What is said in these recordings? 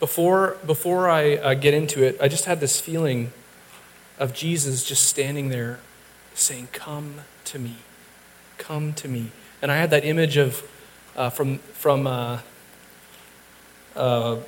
before, before I uh, get into it, I just had this feeling of Jesus just standing there saying, Come to me. Come to me. And I had that image of uh, from, from uh, uh,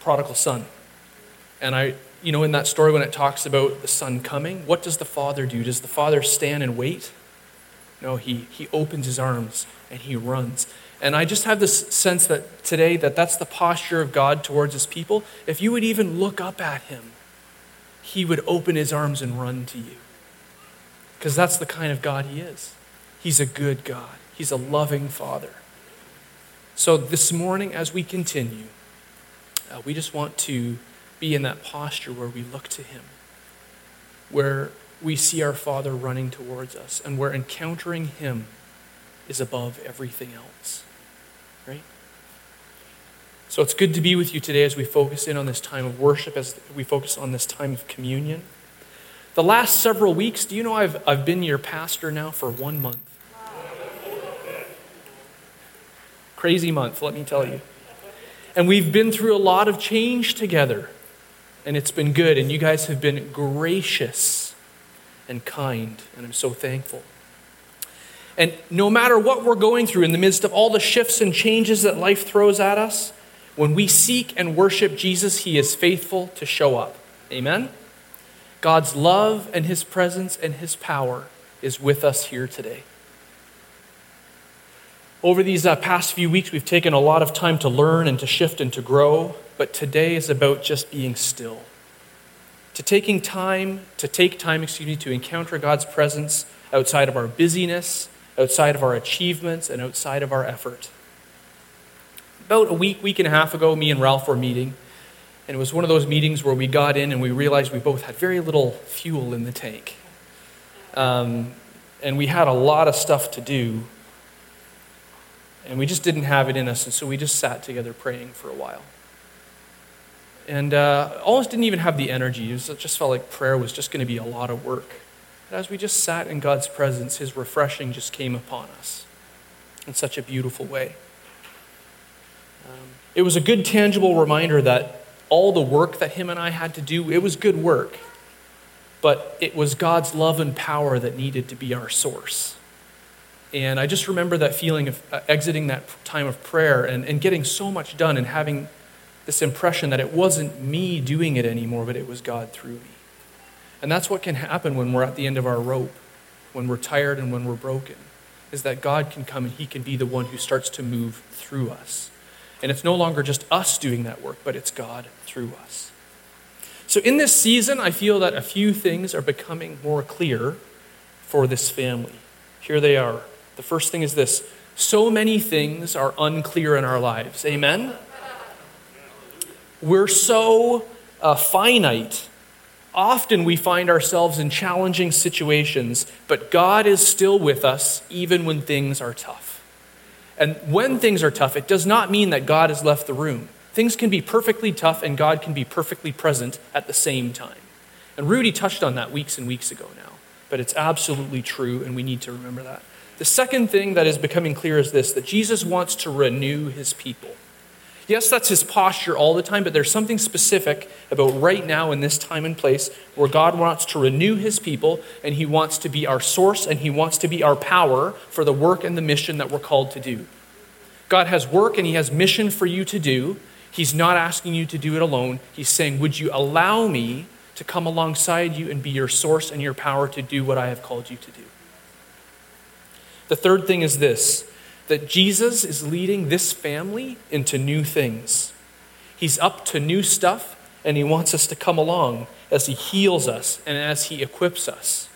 prodigal son. And I, you know, in that story when it talks about the son coming, what does the father do? Does the father stand and wait? No, he, he opens his arms and he runs. And I just have this sense that today that that's the posture of God towards his people. If you would even look up at him, he would open his arms and run to you. Because that's the kind of God he is. He's a good God. He's a loving father. So this morning as we continue, uh, we just want to be in that posture where we look to him. Where we see our Father running towards us, and where encountering Him is above everything else. So it's good to be with you today as we focus in on this time of worship, as we focus on this time of communion. The last several weeks, do you know I've, I've been your pastor now for one month? Crazy month, let me tell you. And we've been through a lot of change together, and it's been good, and you guys have been gracious and kind, and I'm so thankful. And no matter what we're going through in the midst of all the shifts and changes that life throws at us, when we seek and worship Jesus, He is faithful to show up. Amen? God's love and His presence and His power is with us here today. Over these uh, past few weeks, we've taken a lot of time to learn and to shift and to grow, but today is about just being still to taking time, to take time, excuse me, to encounter God's presence outside of our busyness, outside of our achievements, and outside of our effort. About a week, week and a half ago, me and Ralph were meeting, and it was one of those meetings where we got in and we realized we both had very little fuel in the tank. Um, and we had a lot of stuff to do, and we just didn't have it in us, and so we just sat together praying for a while and uh, almost didn't even have the energy. It just felt like prayer was just going to be a lot of work. But as we just sat in God's presence, His refreshing just came upon us in such a beautiful way. Um, it was a good, tangible reminder that all the work that Him and I had to do, it was good work, but it was God's love and power that needed to be our source. And I just remember that feeling of uh, exiting that time of prayer and, and getting so much done and having this impression that it wasn't me doing it anymore, but it was God through me. And that's what can happen when we're at the end of our rope, when we're tired and when we're broken, is that God can come and He can be the one who starts to move through us. And it's no longer just us doing that work, but it's God through us. So in this season, I feel that a few things are becoming more clear for this family. Here they are. The first thing is this so many things are unclear in our lives. Amen? We're so uh, finite. Often we find ourselves in challenging situations, but God is still with us even when things are tough. And when things are tough, it does not mean that God has left the room. Things can be perfectly tough and God can be perfectly present at the same time. And Rudy touched on that weeks and weeks ago now, but it's absolutely true, and we need to remember that. The second thing that is becoming clear is this that Jesus wants to renew his people. Yes, that's his posture all the time, but there's something specific about right now in this time and place where God wants to renew his people and he wants to be our source and he wants to be our power for the work and the mission that we're called to do. God has work and he has mission for you to do. He's not asking you to do it alone. He's saying, Would you allow me to come alongside you and be your source and your power to do what I have called you to do? The third thing is this that Jesus is leading this family into new things. He's up to new stuff, and He wants us to come along as He heals us and as He equips us,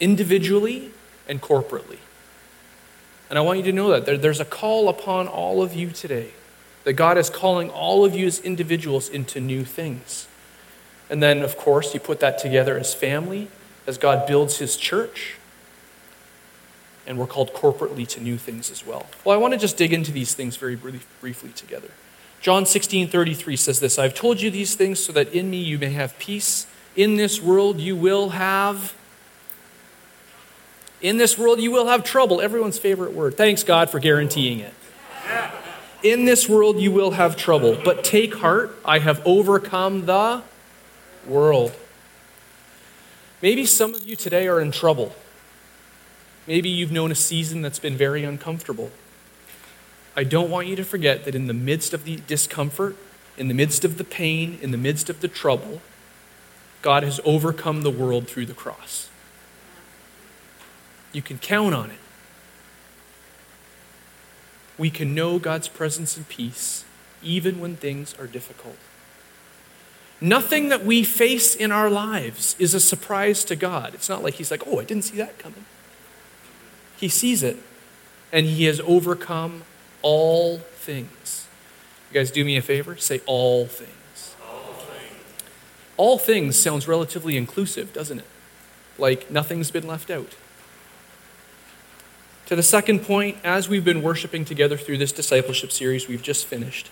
individually and corporately. And I want you to know that there's a call upon all of you today, that God is calling all of you as individuals into new things. And then, of course, you put that together as family, as God builds His church and we're called corporately to new things as well. Well, I want to just dig into these things very briefly together. John 16 33 says this I've told you these things so that in me you may have peace. In this world you will have. In this world you will have trouble. Everyone's favorite word. Thanks, God, for guaranteeing it. In this world you will have trouble, but take heart, I have overcome the world. Maybe some of you today are in trouble. Maybe you've known a season that's been very uncomfortable. I don't want you to forget that in the midst of the discomfort, in the midst of the pain, in the midst of the trouble, God has overcome the world through the cross. You can count on it. We can know God's presence and peace even when things are difficult. Nothing that we face in our lives is a surprise to God. It's not like He's like, oh, I didn't see that coming. He sees it, and He has overcome all things. You guys do me a favor? Say all things. All things, all things sounds relatively inclusive, doesn't it? Like nothing's been left out. To the second point, as we've been worshiping together through this discipleship series we've just finished,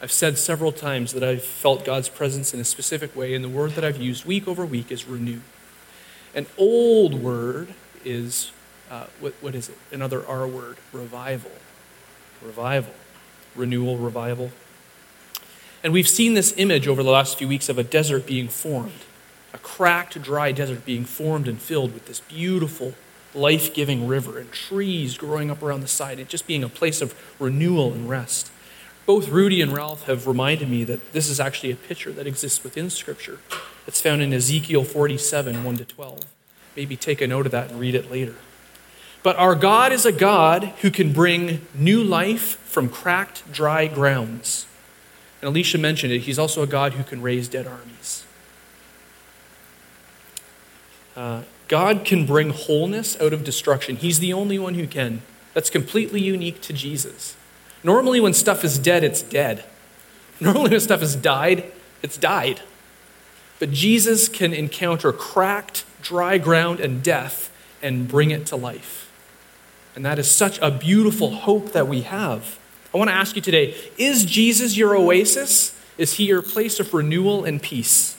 I've said several times that I've felt God's presence in a specific way, and the word that I've used week over week is renew. An old word is, uh, what, what is it? Another R word, revival. Revival. Renewal, revival. And we've seen this image over the last few weeks of a desert being formed, a cracked, dry desert being formed and filled with this beautiful, life giving river and trees growing up around the side, it just being a place of renewal and rest both Rudy and Ralph have reminded me that this is actually a picture that exists within Scripture. It's found in Ezekiel 47, 1 to 12. Maybe take a note of that and read it later. But our God is a God who can bring new life from cracked, dry grounds. And Alisha mentioned it, he's also a God who can raise dead armies. Uh, God can bring wholeness out of destruction. He's the only one who can. That's completely unique to Jesus. Normally, when stuff is dead, it's dead. Normally, when stuff has died, it's died. But Jesus can encounter cracked, dry ground and death and bring it to life. And that is such a beautiful hope that we have. I want to ask you today is Jesus your oasis? Is he your place of renewal and peace?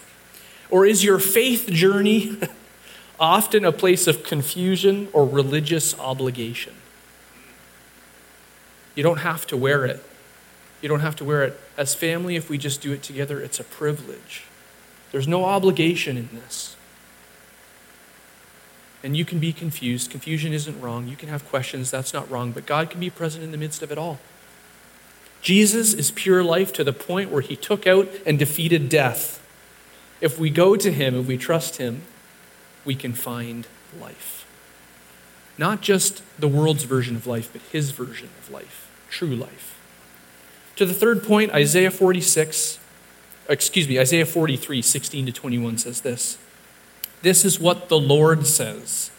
Or is your faith journey often a place of confusion or religious obligation? You don't have to wear it. You don't have to wear it. As family, if we just do it together, it's a privilege. There's no obligation in this. And you can be confused. Confusion isn't wrong. You can have questions. That's not wrong. But God can be present in the midst of it all. Jesus is pure life to the point where he took out and defeated death. If we go to him, if we trust him, we can find life. Not just the world's version of life, but his version of life true life. To the third point, Isaiah 46, excuse me, Isaiah 43, 16 to 21 says this. This is what the Lord says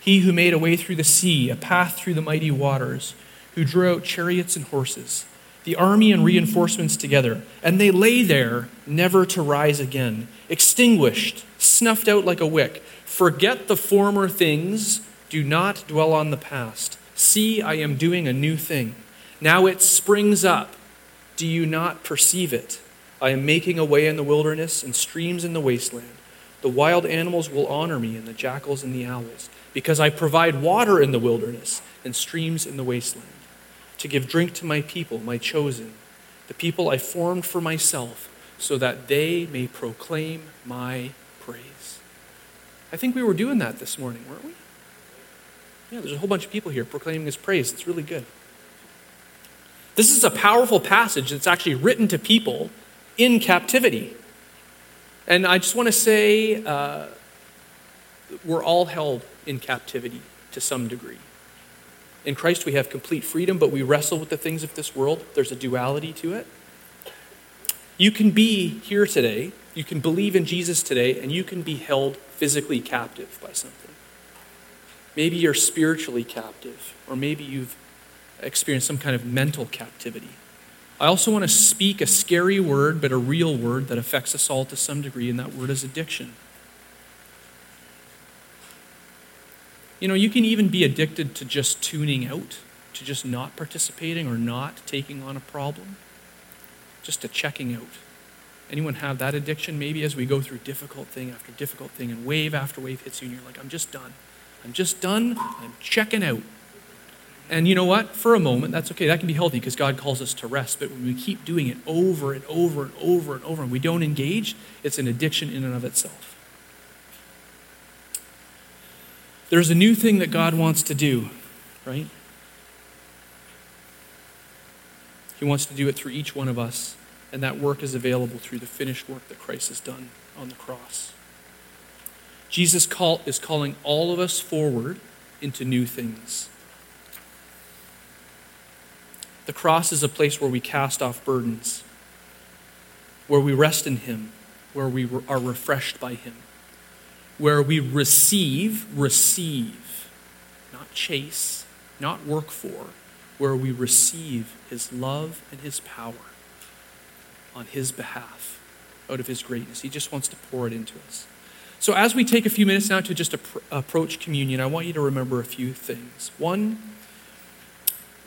He who made a way through the sea, a path through the mighty waters, who drew out chariots and horses, the army and reinforcements together, and they lay there, never to rise again, extinguished, snuffed out like a wick. Forget the former things, do not dwell on the past. See, I am doing a new thing. Now it springs up. Do you not perceive it? I am making a way in the wilderness and streams in the wasteland. The wild animals will honor me, and the jackals and the owls, because I provide water in the wilderness and streams in the wasteland, to give drink to my people, my chosen, the people I formed for myself, so that they may proclaim my praise. I think we were doing that this morning, weren't we? Yeah, there's a whole bunch of people here proclaiming his praise. It's really good. This is a powerful passage that's actually written to people in captivity. And I just want to say uh, we're all held in captivity to some degree. In Christ, we have complete freedom, but we wrestle with the things of this world. There's a duality to it. You can be here today, you can believe in Jesus today, and you can be held physically captive by something. Maybe you're spiritually captive, or maybe you've experienced some kind of mental captivity. I also want to speak a scary word, but a real word that affects us all to some degree, and that word is addiction. You know, you can even be addicted to just tuning out, to just not participating or not taking on a problem, just to checking out. Anyone have that addiction? Maybe as we go through difficult thing after difficult thing, and wave after wave hits you, and you're like, I'm just done. I'm just done. I'm checking out. And you know what? For a moment, that's okay. That can be healthy because God calls us to rest. But when we keep doing it over and over and over and over and we don't engage, it's an addiction in and of itself. There's a new thing that God wants to do, right? He wants to do it through each one of us, and that work is available through the finished work that Christ has done on the cross. Jesus call, is calling all of us forward into new things. The cross is a place where we cast off burdens, where we rest in Him, where we are refreshed by Him, where we receive, receive, not chase, not work for, where we receive His love and His power on His behalf out of His greatness. He just wants to pour it into us. So, as we take a few minutes now to just approach communion, I want you to remember a few things. One,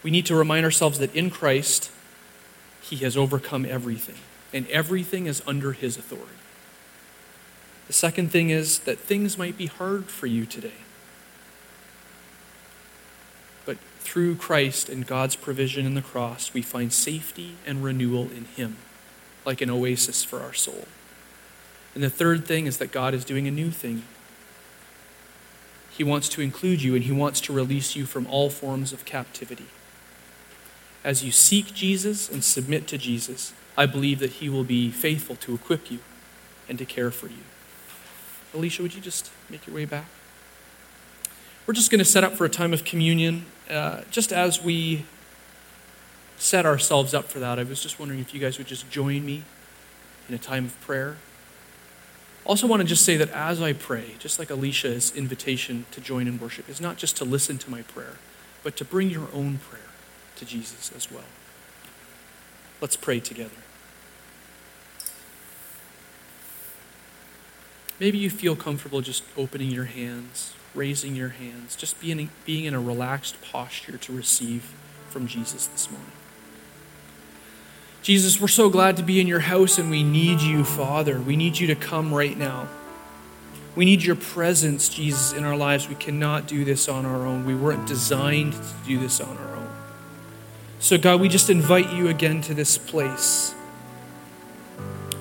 we need to remind ourselves that in Christ, He has overcome everything, and everything is under His authority. The second thing is that things might be hard for you today. But through Christ and God's provision in the cross, we find safety and renewal in Him, like an oasis for our soul. And the third thing is that God is doing a new thing. He wants to include you and He wants to release you from all forms of captivity. As you seek Jesus and submit to Jesus, I believe that He will be faithful to equip you and to care for you. Alisha, would you just make your way back? We're just going to set up for a time of communion. Uh, just as we set ourselves up for that, I was just wondering if you guys would just join me in a time of prayer. Also, want to just say that as I pray, just like Alisha's invitation to join in worship, is not just to listen to my prayer, but to bring your own prayer to Jesus as well. Let's pray together. Maybe you feel comfortable just opening your hands, raising your hands, just being, being in a relaxed posture to receive from Jesus this morning. Jesus, we're so glad to be in your house and we need you, Father. We need you to come right now. We need your presence, Jesus, in our lives. We cannot do this on our own. We weren't designed to do this on our own. So, God, we just invite you again to this place.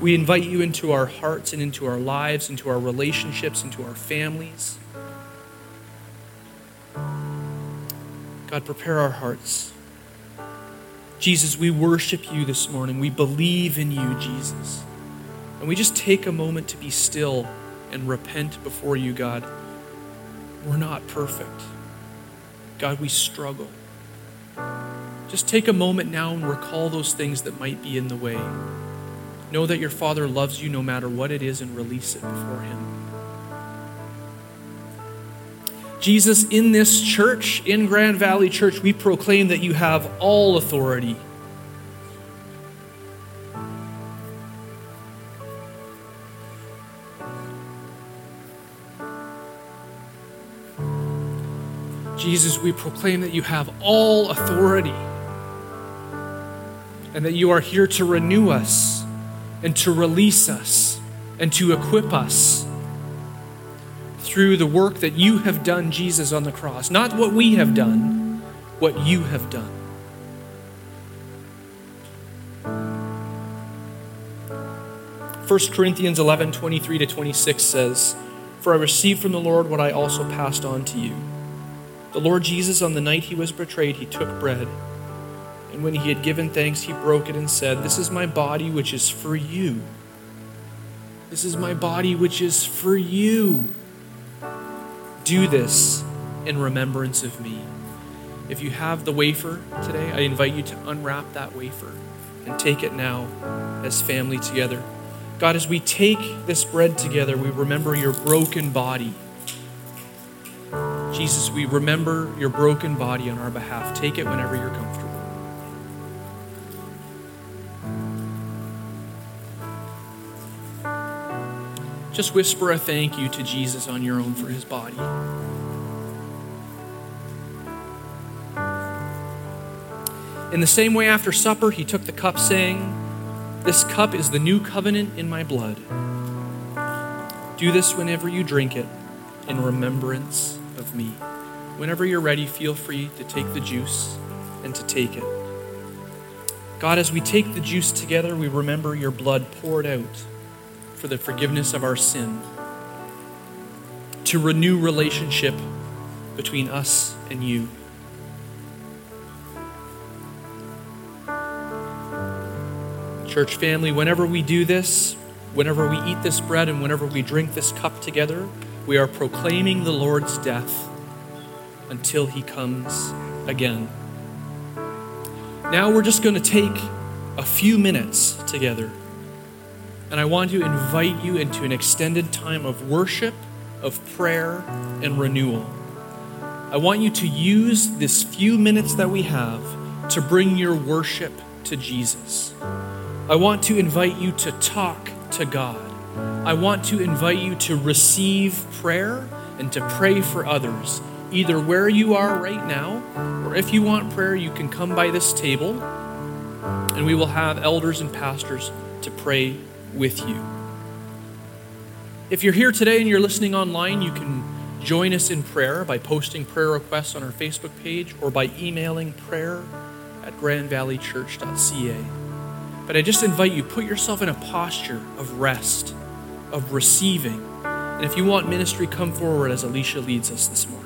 We invite you into our hearts and into our lives, into our relationships, into our families. God, prepare our hearts. Jesus, we worship you this morning. We believe in you, Jesus. And we just take a moment to be still and repent before you, God. We're not perfect. God, we struggle. Just take a moment now and recall those things that might be in the way. Know that your Father loves you no matter what it is and release it before Him. Jesus, in this church, in Grand Valley Church, we proclaim that you have all authority. Jesus, we proclaim that you have all authority and that you are here to renew us and to release us and to equip us through the work that you have done, Jesus, on the cross. Not what we have done, what you have done. First Corinthians 11 23 to 26 says, For I received from the Lord what I also passed on to you. The Lord Jesus, on the night he was betrayed, he took bread. And when he had given thanks, he broke it and said, This is my body, which is for you. This is my body, which is for you. Do this in remembrance of me. If you have the wafer today, I invite you to unwrap that wafer and take it now as family together. God, as we take this bread together, we remember your broken body. Jesus, we remember your broken body on our behalf. Take it whenever you're comfortable. Just whisper a thank you to Jesus on your own for his body. In the same way, after supper, he took the cup, saying, This cup is the new covenant in my blood. Do this whenever you drink it in remembrance of me. whenever you're ready, feel free to take the juice and to take it. God, as we take the juice together, we remember your blood poured out for the forgiveness of our sin, to renew relationship between us and you. Church family, whenever we do this, whenever we eat this bread and whenever we drink this cup together, we are proclaiming the Lord's death until he comes again. Now we're just going to take a few minutes together. And I want to invite you into an extended time of worship, of prayer, and renewal. I want you to use this few minutes that we have to bring your worship to Jesus. I want to invite you to talk to God. I want to invite you to receive prayer and to pray for others, either where you are right now, or if you want prayer, you can come by this table and we will have elders and pastors to pray with you. If you're here today and you're listening online, you can join us in prayer by posting prayer requests on our Facebook page or by emailing prayer at grandvalleychurch.ca. But I just invite you, put yourself in a posture of rest, of receiving. And if you want ministry, come forward as Alisha leads us this morning.